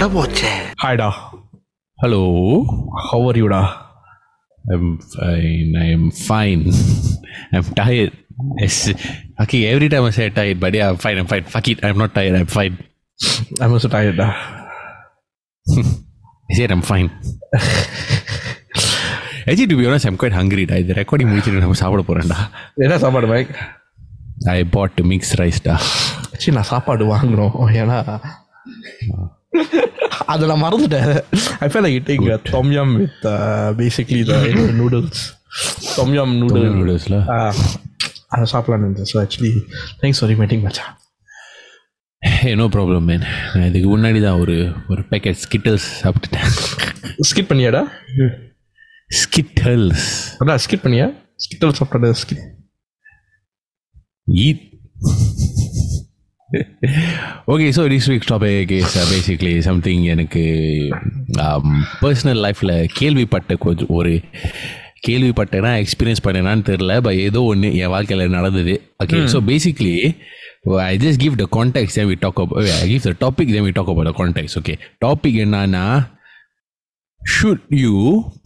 அட போச்சே ஹாய்டா hello how are யூடா I'm fine I am fine I'm tired yes அக்கி every time I say tired but I fine I'm fine fuck it I'm not tired I'm fine I'm also டயர்டா சேர் I'm fine AG to be honest I'm quite hungry டா இது recording முடிச்சுட்டு நம்ம சாப்பிட போகிறேன்டா என்ன சாப்பாடு பைக் ஐ பாட் மிக்ஸ் ரைஸ்டா சரி நான் சாப்பாடு வாங்கினோம் ஏன்னா. அதை நான் மறந்துட்டேன் I feel like eating tom yum with basically the noodles tom yum noodle நூடுல்ஸ்ல அதை சாப்பிடலான்னு இருந்தேன். So actually thanks for meeting மச்சான். ஹே நோ ப்ராப்ளம் மேன் நான் இதுக்கு முன்னாடி தான் ஒரு ஒரு பேக்கெட் ஸ்கிட்டல்ஸ் சாப்பிட்டுட்டேன். ஸ்கிட் பண்ணியாடா? ஸ்கிட்டல்ஸ் அதான் ஸ்கிட் பண்ணியா? ஸ்கிட்டல் சாப்பிட்டது skit eat. Okay so this week topic is basically something எனக்கு um, பர்சனல் லைஃப்பில் கேள்விப்பட்ட கொஞ்சம் ஒரு கேள்விப்பட்டேனா எக்ஸ்பீரியன்ஸ் பண்ணேனான்னு தெரில பட் ஏதோ ஒன்று என் வாழ்க்கையில் நடந்தது. Okay so basically I just give the contact then we talk up I give the topic then we talk up the contacts okay topic என்னன்னா should you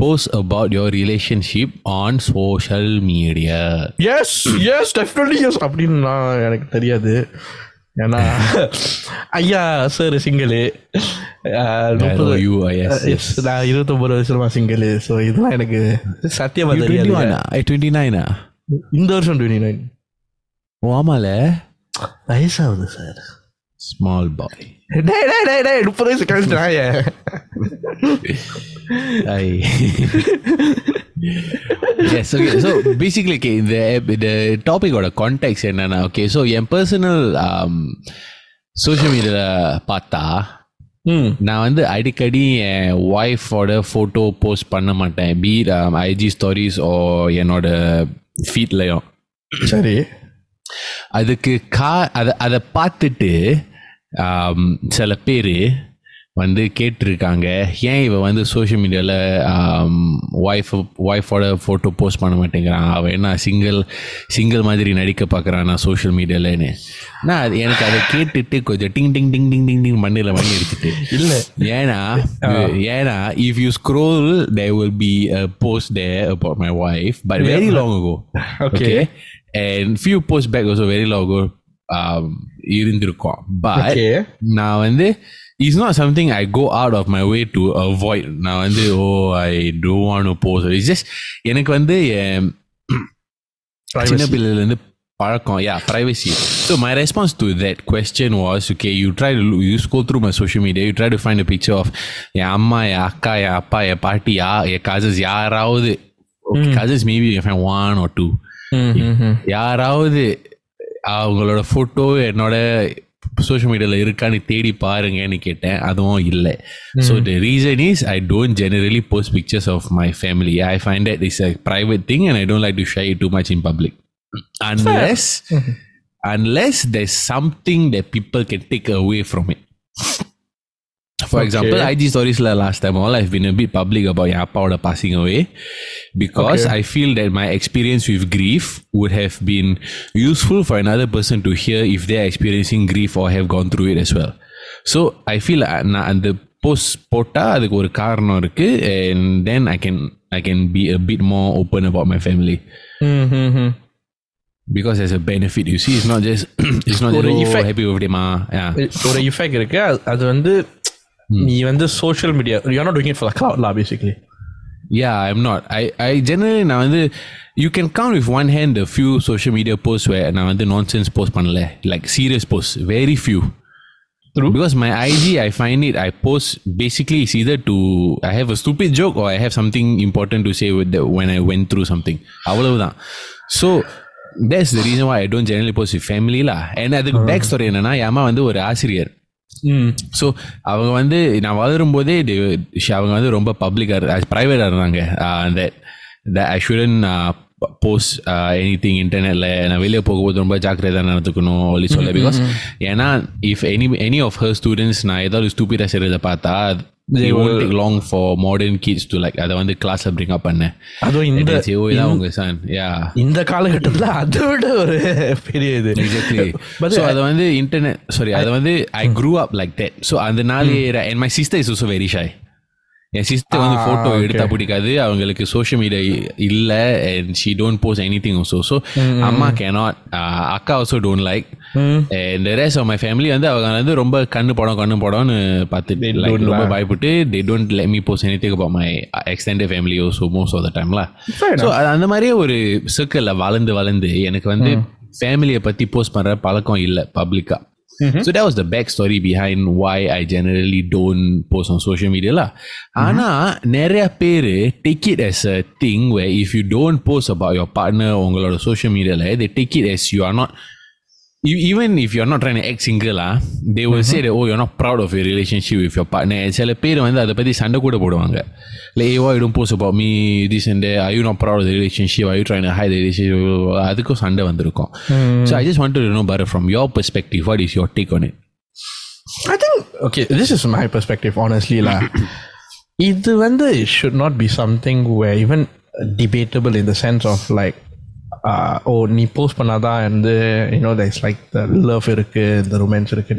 post about your relationship on social media yes yes definitely yes அப்படின்னு நான் எனக்கு தெரியாது. ஏன்னா ஐயா sir single yes. நான் இருபத்தொம்பது வருஷமா சிங்கிள் ஸோ இதெல்லாம் எனக்கு சத்தியமா You தெரியாது. 21 ah? 29 ah? இந்த வருஷம் டுவெண்ட்டி நைன் ஓ ஆமால? வயசாகுது சார் ஸ்மால் பாய் டே டே டே டே முப்பது வயசு கழிச்சிட்டாங்க I. yes okay. So basically okay the the topic ஓட கான்டெக்ட் என்னன்னா okay so என் பர்சனல் சோஷியல் மீடியாவில் பார்த்தா நான் வந்து அடிக்கடி என் ஒய்ஃபோட ஃபோட்டோ போஸ்ட் பண்ண மாட்டேன். பி ஐஜி ஸ்டோரிஸ் ஓ என்னோட ஃபீட்லையும் சரி. அதுக்கு கா அதை அதை பார்த்துட்டு ஆம், சில பேர் வந்து கேட்டிருக்காங்க. ஏன் இவ வந்து சோஷியல் மீடியாவில் ஒய்ஃப் ஒய்ஃபோட ஃபோட்டோ போஸ்ட் பண்ண மாட்டேங்கிறான்? அவன் என்ன சிங்கிள் சிங்கிள் மாதிரி நடிக்க பார்க்குறான் நான் சோஷியல் மீடியாலன்னு நான் அது எனக்கு அதை கேட்டுட்டு கொஞ்சம் டிங் டிங் டிங் டிங் டிங் டிங் மண்ணில் வாங்கி அடிச்சிட்டு. இல்லை. ஏன்னா ஏன்னா if you scroll they will be post they about my wife but very long Okay. Okay and few post back also very long ago இருந்திருக்கும். பட் நான் வந்து it's not something I go out of my way to avoid நான் வந்து ஓ ஐ to want post it's just எனக்கு வந்து என் சின்ன பிள்ளைலேருந்து பழக்கம் yeah privacy so my response to that question was okay you try you scroll through my social media you try to find a picture of என் அம்மா என் அக்கா என் அப்பா என் பாட்டி யா என் கசன்ஸ் யாராவது கசன்ஸ் மேபி என் ஒன் ஆர் டூ யாராவது அவங்களோட ஃபோட்டோ என்னோட சோஷியல் மீடியாவில் இருக்கான்னு தேடி பாருங்கன்னு கேட்டேன் அதுவும் இல்லை so the reason is I don't generally post pictures of my family I find that is a private thing and I don't like to shy too much in public unless unless there's something that people can take away from it for example Okay. IG stories la last time all I've been a bit public about your appa passing away because Okay. I feel that my experience with grief would have been useful for another person to hear if they're experiencing grief or have gone through it as well. So I feel uh, நான் அந்த post போட்டால் அதுக்கு ஒரு காரணம் இருக்கு and then I can I can be a bit more open about my family because there's a benefit you see it's not just it's not ஒரு just oh, effect. happy birthday ma yeah ஒரு effect இருக்கு அது- அது வந்து நீ வந்து social media you not doing it for clout law basically Yeah, I'm not. I, I generally now வந்து you can count with one hand the few social media posts where நான் வந்து nonsense post பண்ணல like serious posts very few True. because my IG I find it I post basically it's either to I have a stupid joke or I have something important to say with the, when I went through something அவ்வளவுதான் so that's the reason why I don't generally post with family lah and அதுக்கு back story என்னன்னா என் அம்மா வந்து ஒரு ஆசிரியர் ம் so அவங்க வந்து நான் வளரும் போதே அவங்க வந்து ரொம்ப பப்ளிக்காக ப்ரைவேட்டாக இருந்தாங்க. அந்த I shouldn't post any thing இன்டர்நெட்டில் நான் வெளியே போகும்போது ரொம்ப ஜாக்கிரதையாக நடந்துக்கணும் அப்படி சொல்ல. பிகாஸ் ஏன்னா if any any of her students நான் ஏதாவது ஸ்டூபிடாக செய்கிறத பார்த்தா they it won't take long for modern kids to like அதை வந்து கிளாஸ் பிரிங் அப் பண்ணேன் அதுவும் இந்த சிஓஇ oh, தான் உங்க சன் யா இந்த காலகட்டத்தில் அதோட ஒரு பெரிய இது. எக்ஸாக்ட்லி ஸோ அதை வந்து இன்டர்நெட் சாரி அதை வந்து I grew up like that so அதனாலே and my sister is also very shy N sister வந்து ஃபோட்டோ எடுத்தா பிடிக்காது. அவங்களுக்கு சோஷியல் மீடியா இல்லை and she don't post anything also so அம்மா கேனாட் ah, அக்கா also don't like and rest of my family வந்து அவங்க வந்து ரொம்ப கண்ணு படம் கண்ணு படம்னு பார்த்துட்டு லைக் ரொம்ப பயப்பட்டு they don't let me post anything my extended family so most of the டைம்ல ஸோ அந்த மாதிரியே ஒரு சர்க்கிளில் வளர்ந்து வளர்ந்து எனக்கு வந்து ஃபேமிலியை பற்றி போஸ்ட் பண்ணுற பழக்கம் இல்லை பப்ளிக்காக பப்ளிக்கா so that was the back story behind why I generally don't post on social media lah. ஆனா நிறைய பேர் take it as a thing where if you don't post about your partner உங்களோட social media they take it as you are not even if you're not trying ex சிங்கிளா they will say oh you're not proud of your relationship with your partner சில பேர் வந்து அதை பற்றி சண்டை கூட போடுவாங்க. இல்லை ஏவா இடும் post about me this and I you not proud of relationship I you trying hide relationship அதுக்கும் சண்டை வந்திருக்கும். So I just want to know per from your perspective what is your take on it I think okay this is my perspective honestly இல்லை இது வந்து should not be something way even debatable in the sense of like oh நீ post பண்ணாதான் வந்து you know there's like the love இருக்கு the romance இருக்கு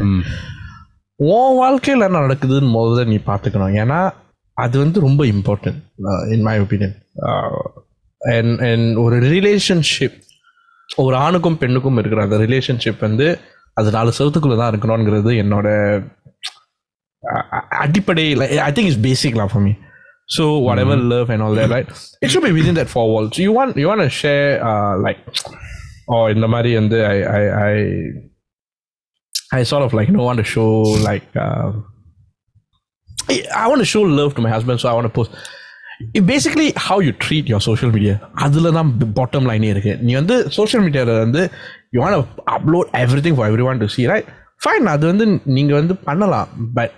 உன் வாழ்க்கையில் என்ன நடக்குதுன்னு முதல்ல நீ பார்த்துக்கணும். ஏன்னா அது வந்து ரொம்ப important in my opinion and and ஒரு ரிலேஷன்ஷிப் ஒரு ஆணுக்கும் பெண்ணுக்கும் இருக்கிற அந்த ரிலேஷன்ஷிப் வந்து அது நாலு செவத்துக்குள்ள தான் இருக்கணுங்கிறது என்னோட அ- அ- அடிப்படை I think is basic law for me so what ever love and all that right it should be within that for Waals you want you want share like oh இந்த மாதிரி வந்து I I I I sort of like you know want to show like um, I, I want to show love to my husband, so I want to post. It basically how you treat your social media. அதில் தான் bottom லைனே இருக்கு நீ வந்து social மீடியாவில் வந்து you want upload every thing for every one to C right fine அது வந்து நீங்கள் வந்து பண்ணலாம் but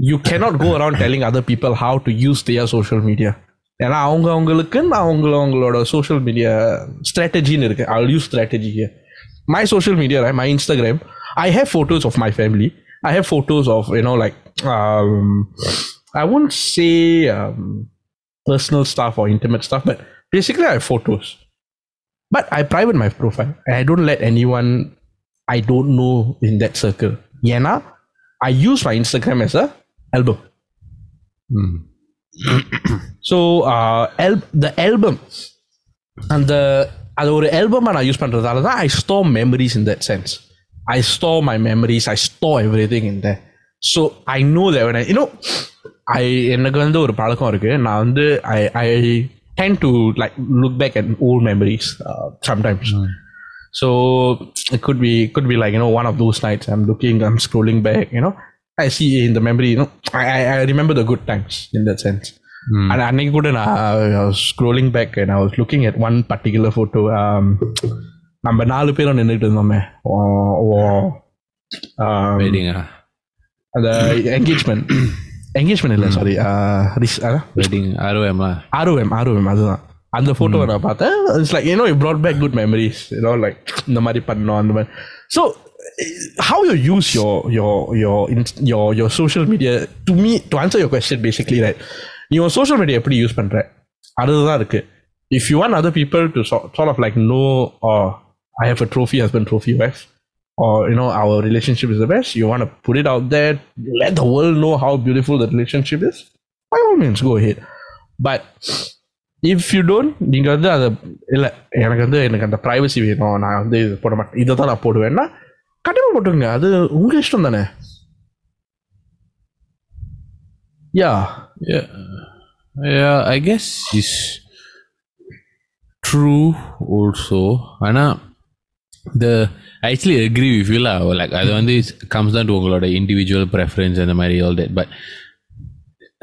you cannot go around telling other people how to use their social media ஏன்னா அவங்க அவங்களுக்குன்னு அவங்கள அவங்களோட சோஷியல் மீடியா ஸ்ட்ராட்டஜின்னு இருக்கு ஐ use strategy my social media right my instagram i have photos of my family i have photos of you know like um i won't say um, personal stuff or intimate stuff but basically i have photos but i private my profile and i don't let anyone i don't know in that circle yeah i a album so uh al- the album அந்த அது ஒரு ஆல்பமாக நான் use பண்ணுறதால தான் I store memories in that sense I store my memories I store everything in the so I know that you know I எனக்கு வந்து ஒரு பழக்கம் இருக்குது நான் வந்து I I tend to like look back at old memories sometimes So it could be could be like you know one of those nights I'm looking I'm scrolling back I see இந்த memory I I remember the good times in that sense and அன்னைக்கு கூட நான் scrolling back நான் was looking at one particular photo நம்ம நாலு பேரும் நின்றுட்டு இருந்தோமே. ஓ ஓ அந்த என்கேஜ்மெண்ட் என்கேஜ்மெண்ட் இல்லை சாரி ரிஸ் வெட்டிங் ஆர்ஓஎம் ஆர்ஓஎம் ஆர்ஓஎம் அதுதான். அந்த ஃபோட்டோவை நான் பார்த்தேன். It's like you know it brought back good memories you know like இந்த மாதிரி பண்ணோம் அந்த மாதிரி. So how you use your your your your your social media to me to answer your question basically right நீ உன் social media எப்படி use பண்ணுற அதுதான் இருக்கு if you want other people to sort of like no I have a trophy husband trophy wife or you know our relationship is the best you want to put it out there let the world know how beautiful the relationship is by all means go ahead but if you don't நீங்கள் வந்து அதை இல்லை எனக்கு வந்து எனக்கு அந்த privacy வேணும் நான் வந்து இது போட மாட்டேன் இதை தான் நான் போடுவேன்னா கண்டிப்பாக போட்டுருங்க அது உங்கள் இஷ்டம் தானே யா Yeah, yeah. I guess it's true also. ஆனா the I actually agree with you lah. Like அது வந்து it comes down to உங்களோட individual preference and the மாதிரி all that. But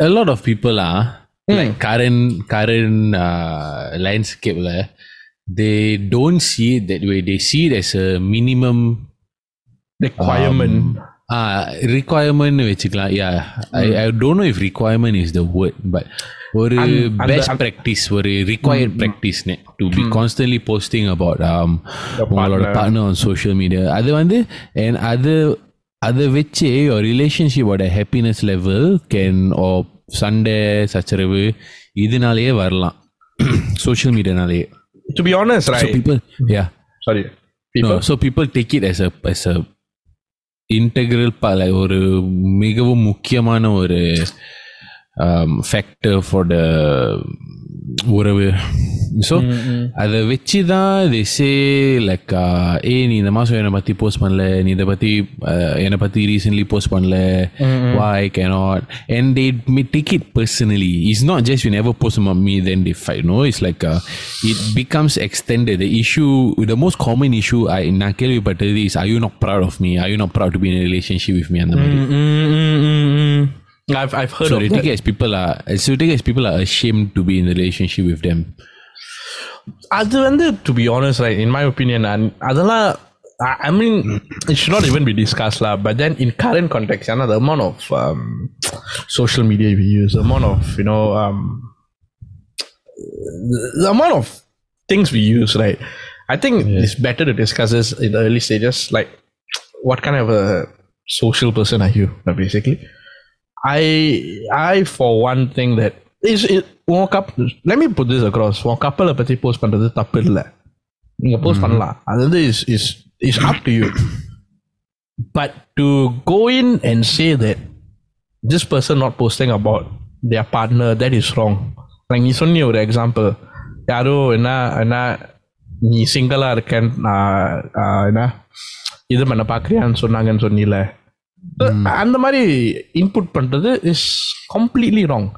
a lot of people are like current current uh, landscape lah. They don't see it that way. They see it as a minimum requirement Ah, requirement வச்சுக்கலாம் யா ஐ ஐ don't know if requirement is the word but ஒரு அந்த- best practice ஒரு required ப்ராக்டிஸ்னு to be constantly posting about உங்களோட partner on social media அது வந்து and அது அதை வச்சு your relationship ஓட happiness level can or சண்டை சச்சரவு இதனாலேயே வரலாம் சோஷியல் மீடியானாலேயே To be honest, so right? people yeah Sorry. People. no, so people take it as a as a integral பல ஒரு மிகவும் முக்கியமான ஒரு um, factor for the உறவு ஸோ அதை வச்சு தான் they say like uh, ஏய் நீ இந்த மாதம் என்னை பற்றி போஸ்ட் பண்ணல நீ இதை பற்றி என்னை பற்றி ரீசென்ட்லி போஸ்ட் பண்ணல why cannot and they may take it personally it's not just you never post about me then they fight no it's like uh, it becomes extended the issue the most common issue I நான் கேள்விப்பட்டது is are you not proud of me are you not proud to be in a relationship with me அந்த மாதிரி Mm, mm, mm, mm. I've I've heard so of they that. take it as people are so they take it as people are ashamed to be in a relationship with them அது வந்து to be honest right in my opinion அதெல்லாம் ஐ mean it should not even B discuss law but then in current contact ஏன்னா the amount of social media we use amount of you know the amount of things we use right i think it's better to discuss this in the early stages like what kind of a social person are you uh, basically i i for one think that is it உன் cup let me put this across உன் கப்பலை பத்தி post பண்றது தப்பு இல்லை நீங்க post பண்ணலாம் அது வந்து is is is up to you but to go in and say that this person not posting about their partner that is wrong like நீ சொன்னிய ஒரு எக்ஸாம்பிள் யாரோ என்ன என்ன நீ சிங்கிளாக இருக்கேன் என்ன இது பண்ண பார்க்குறியான்னு சொன்னாங்கன்னு சொன்னில அந்த மாதிரி இன்புட் பண்ணுறது இஸ் கம்ப்ளீட்லி ராங்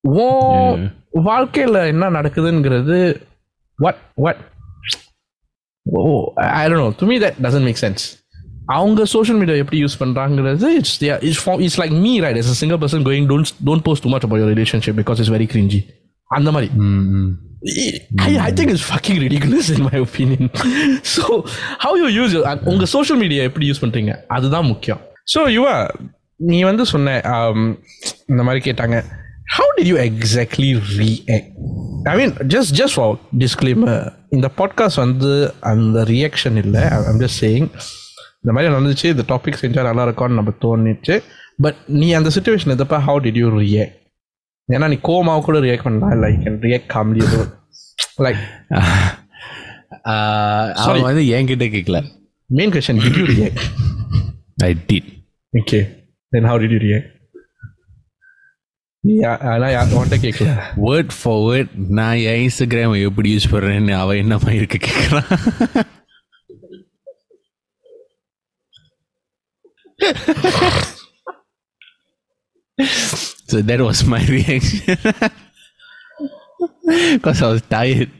ஓ வாழ்க்கையில் என்ன நடக்குதுங்கிறது what what oh I don't know to me that doesn't make sense அவங்க சோஷியல் மீடியா எப்படி use பண்றாங்கிறது it's it's it's like me right as single person going don't don't post too much about your relationship because it's very cringey அந்த மாதிரி. Think it's fucking ridiculous in my opinion. so how you use your உங்க social media எப்படி use பண்றீங்க அதுதான் முக்கியம். So யுவா நீ வந்து சொன்ன um, இந்த மாதிரி கேட்டாங்க. How did you exactly react? I mean just just for disclaimer இந்த பாட்காஸ்ட் வந்து அந்த ரியாக்ஷன் இல்லை. ஐம் ஜஸ்ட் சேயிங் இந்த மாதிரி நடந்துச்சு இந்த டாபிக் செஞ்சால் நல்லா இருக்கும்னு நம்ம தோணுச்சு. பட் நீ அந்த சுச்சுவேஷன் எதப்பா? ஹவு டிட் யூ ரியாக்ட் ஏன்னா நீ கோமாவை கூட ரியாக்ட் பண்ணலாம். You can react calmly like அவன் வந்து என்கிட்ட கேட்கல main question did you react I did okay then how did you react நீ ஆனால் உன்கிட்ட கேட்கல வேர்ட் ஃபார் வேர்ட் நான் என் இன்ஸ்டாகிராம் எப்படி யூஸ் பண்ணுறேன்னு அவன் என்ன மாதிரி இருக்க கேட்குறான் so that was my reaction. Because I was tired.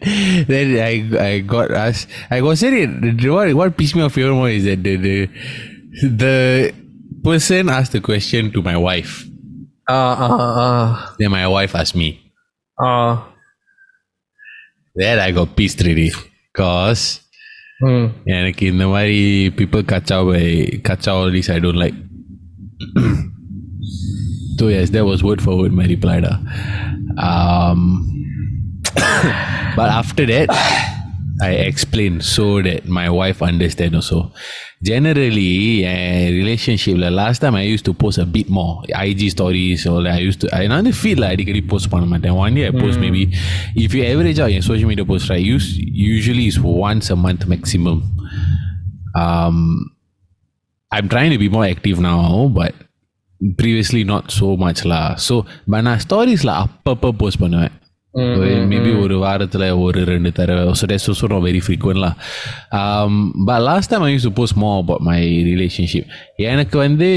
Then I I got asked. I was saying it. What what pissed me off even more is that the the, the person asked the question to my wife. Uh, uh, uh, Then my wife asked me. uh, Then I got pissed really. Cause mm, எனக்கு இந்த மாதிரி people kacau by kacau all this I don't like. so yes, that was word for word my reply. Da. Um, but after that, I explained so that my wife understand also. Generally, uh, relationship like last time I used to post a bit more IG stories or like I used to. I not feel like அடிக்கடி post பண்ண மாட்டேன். One day I post maybe if you average out your social media post right, use usually is once a month maximum. Um, I'm trying to be more active now, but previously not so much lah. So, but நான் ஸ்டோரிஸ்ல அப்பப்போ post பண்ணுவேன் maybe ஒரு வாரத்தில் ஒரு ரெண்டு தடவை so days also not very frequent lah. Um, but last time I used to post more about my relationship. எனக்கு வந்து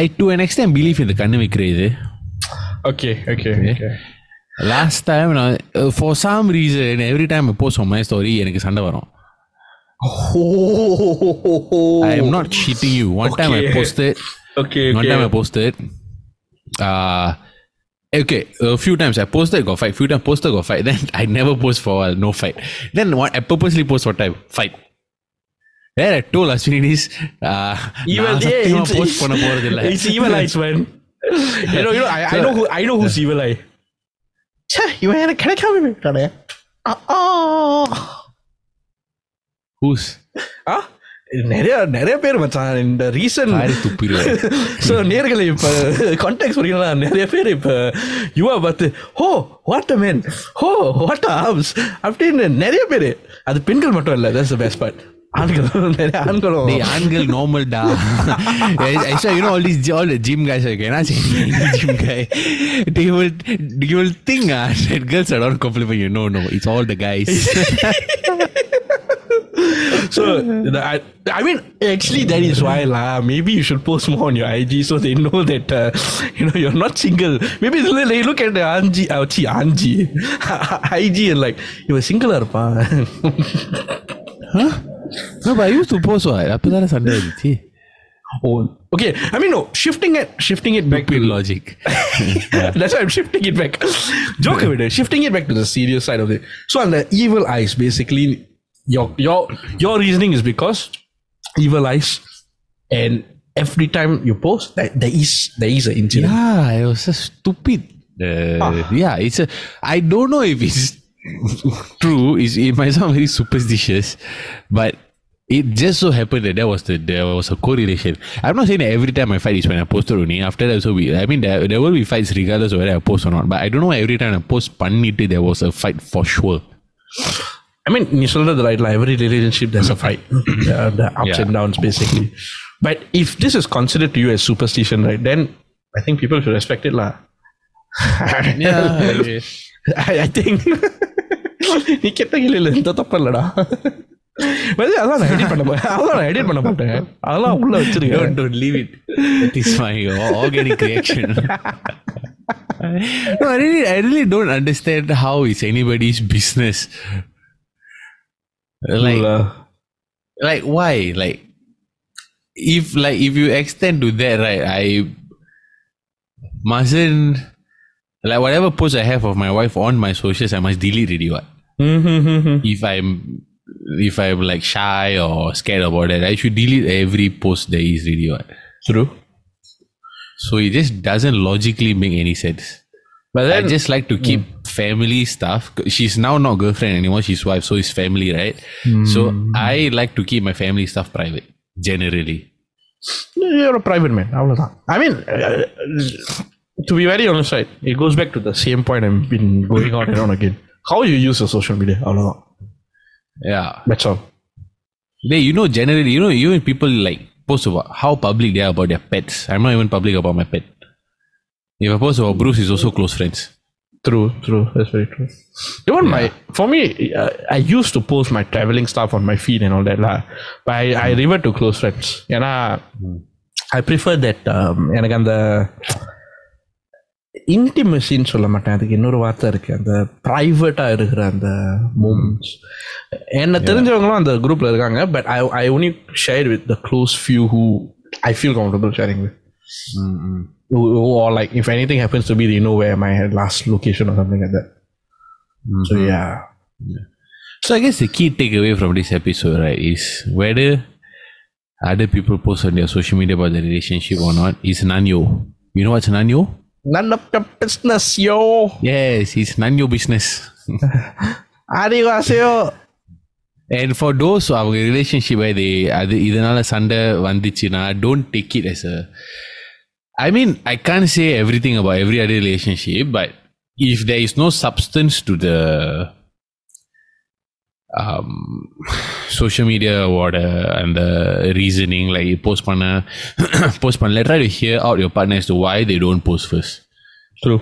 I to an extent believe in the கண்ணு வைக்கிற இது okay, okay, okay. Last time நான் for some reason every time post on my story எனக்கு சண்டை வரும் Oh, I am not cheating you. One time I Okay. posted Okay, One okay. time I posted. Uh, okay, a few times I posted, got fight. Few times posted, got fight. Then I never post for a while, no fight. Then what? I purposely post for time, fight. Then I told Ashwini this. Uh, Evil, நான் yeah, சத்தியமா it's, post பண்ண போறது இல்ல. it's evil eyes, man. you know, you know, I, I know who, I know who's evil eye. ச்சே இவன் எனக்கு கிடைக்காம போயிட்டானே ஆ Who's? நிறைய நிறைய பேர் மச்சான் இந்த ரீசன் ஸோ நேர்களை இப்போ கான்டாக்ட் புரியல நிறைய பேர் இப்போ யுவா பார்த்து whoa what a man whoa what arms அப்படின்னு நிறைய பேர். அது பெண்கள் மட்டும் இல்லை தட்ஸ் த பெஸ்ட் பார்ட் ஆண்களும் நிறைய ஆண்களும். ஆண்கள் நார்மல்டா Aisha you know all this all gym guys okay நான் gym guy to you will to you will think uh girls are not compliment you know no it's all the guys so the, I, I mean actually that is why lah maybe you should post more on your IG so they know that uh, you know you're not single maybe they they look at the Anji uh, chi, Anji IG and like இவன் சிங்கிளா இருப்பான் no but I used to post what அப்பதானே சண்டை இருந்துச்சு oh okay I mean no shifting it shifting it back to Stupid logic That's why I'm shifting it back. Joke with it. Shifting it back to the serious side of it. So on the evil eyes, basically, your your your reasoning is because evil eyes and every time you post that there is there is an incident yeah it was just stupid uh, ah. yeah it's a i don't know if it's true it's, it might sound very superstitious but it just so happened that there was the there was a correlation. I'm not saying that every time I fight is when I posted only. After that, so we, I mean, there, there will be fights regardless of whether I post or not. But I don't know every time I post, panite there was a fight for sure. I mean, you said that right. Like every relationship, there's a fight, uh, the ups Yeah. and downs, basically. But if this is considered to you as superstition, right, then I think people should respect it, lah. I, I think நீ கெட்ட கேள்வி இந்த தப்பு இல்லடா வந்து அதெல்லாம் நான் edit பண்ண மாட்டேன் அதெல்லாம் நான் எடிட் பண்ண மாட்டேன் அதெல்லாம் உள்ள don't, வச்சிருக்கேன் don't leave it. That is my organic reaction. no, I really, I really don't understand how it's anybody's business. like, uh, like why? Like, if like if you extend to that, right? I mustn't like whatever post I have of my wife on my socials, I must delete it. What? Mm-hmm. If I'm if I'm like shy or scared about that, I should delete every post there is really what. True. So it just doesn't logically make any sense. But then, I just like to keep mm. family stuff. She's now not girlfriend anymore. She's wife, so it's family, right? Mm. So I like to keep my family stuff private generally. You're a private man. I mean, uh, uh, to be very honest, right? It goes back to the same point I've been going on and on again. How you use your social media? Avala. Yeah, that's all. They, you know, generally, you know, even people like post about how public they are about their pets. I'm not even public about my pet. If I post about Bruce, is also close friends. True, true. That's very true. Even my, for me, uh, I used to post my traveling stuff on my feed and all that lah. But I, I revert to close friends. ஏன்னா I prefer that um, எனக்கு அந்த இன்டிமெசின்னு சொல்ல மாட்டேன் அதுக்கு இன்னொரு வார்த்தை இருக்கு அந்த ப்ரைவேட்டா இருக்கிற அந்த மூமெண்ட்ஸ் என்ன தெரிஞ்சவங்களும் அந்த குரூப்ல இருக்காங்க but I I only share with the close few who I feel comfortable sharing with or like if anything happens to me, you know where my last location or something like that. So yeah, So I guess the key takeaway from this episode, right, is whether other people post on their social media about their relationship or not is nanyo. You know what's nanyo? none of your business, yo. Yes, it's nanyo business. Arigaseyo. And for those who have a relationship where they அது இதனால சண்டை வந்துச்சுன்னா don't take it as a I mean, I can't say everything about every other relationship, but if there is no substance to the um, social media water and the reasoning, like you post panna, post panna, try to hear out your partner as to why they don't post first. True.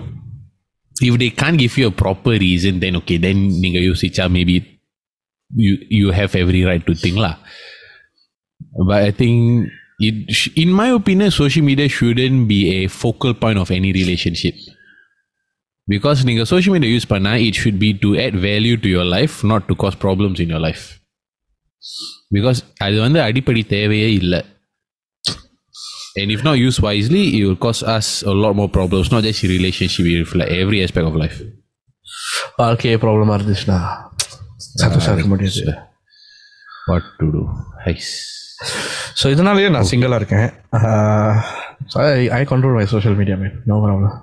If they can't give you a proper reason, then okay, then nigga yosicha, maybe you you have every right to think lah. But I think it sh- in my opinion social media shouldn't be a focal point of any relationship because நீங்க social media use பண்ணா it should be to add value to your life not to cause problems in your life because அது வந்து அடிப்படை தேவையே இல்லை and if not used wisely it will cause us a lot more problems not just in relationship with like every aspect of life வாழ்க்கையே ப்ராப்ளமா இருந்துச்சுன்னா சந்தோஷம் இருக்க முடியாது what to do Nice. So இதனாலேயே நான் சிங்கிளாக இருக்கேன். I control my social media man no problem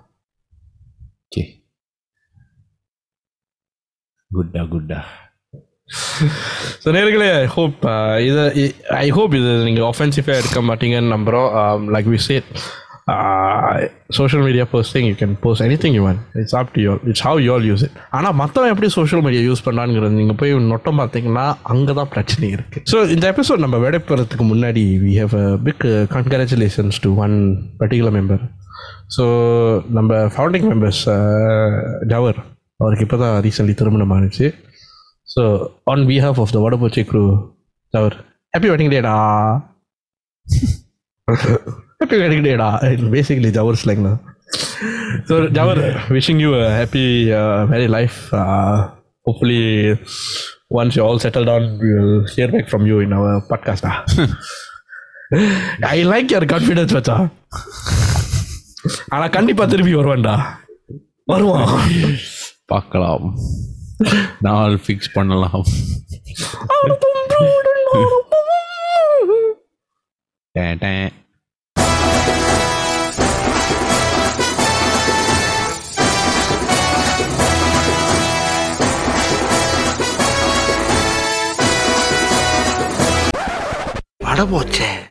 da good da so நேர்களே ஐ ஹோப் இதை ஐ ஹோப் இது நீங்கள் ஒஃபென்சிவாக எடுக்க மாட்டீங்கன்னு நம்புகிறோம் like we said social media posting you can post any thing you want it's up to your it's how you'll use it ஆனால் மற்றவன் எப்படி சோஷியல் மீடியா யூஸ் பண்ணாங்கிறது நீங்கள் போய் நொட்டம் பார்த்தீங்கன்னா அங்கே தான் பிரச்சனை இருக்குது ஸோ இந்த எபிசோட் நம்ம விடைப்பெறதுக்கு முன்னாடி we have a big congratulations to one particular member so நம்ம ஃபவுண்டிங் மெம்பர்ஸ் டவர் அவருக்கு இப்போ தான் ரீசெண்ட்லி திருமணம் ஆனிச்சு. So on behalf of the வடபோச்சி crew டவர் ஹாப்பி வெட்டிங் டேடா டேடா பேசிக்கலி ஜவர் ஸ்லைங் தான் so Jawahar wishing you happy very life hopefully once you all settle down here back from you in our பாட்காஸ்டா I like your confidence வச்சா ஆனா கண்டிப்பா திருப்பி வருவான்டா. வருவான். பார்க்கலாம். நாள் ஃபிக்ஸ் பண்ணலாம். Tan, tan. வட போச்சே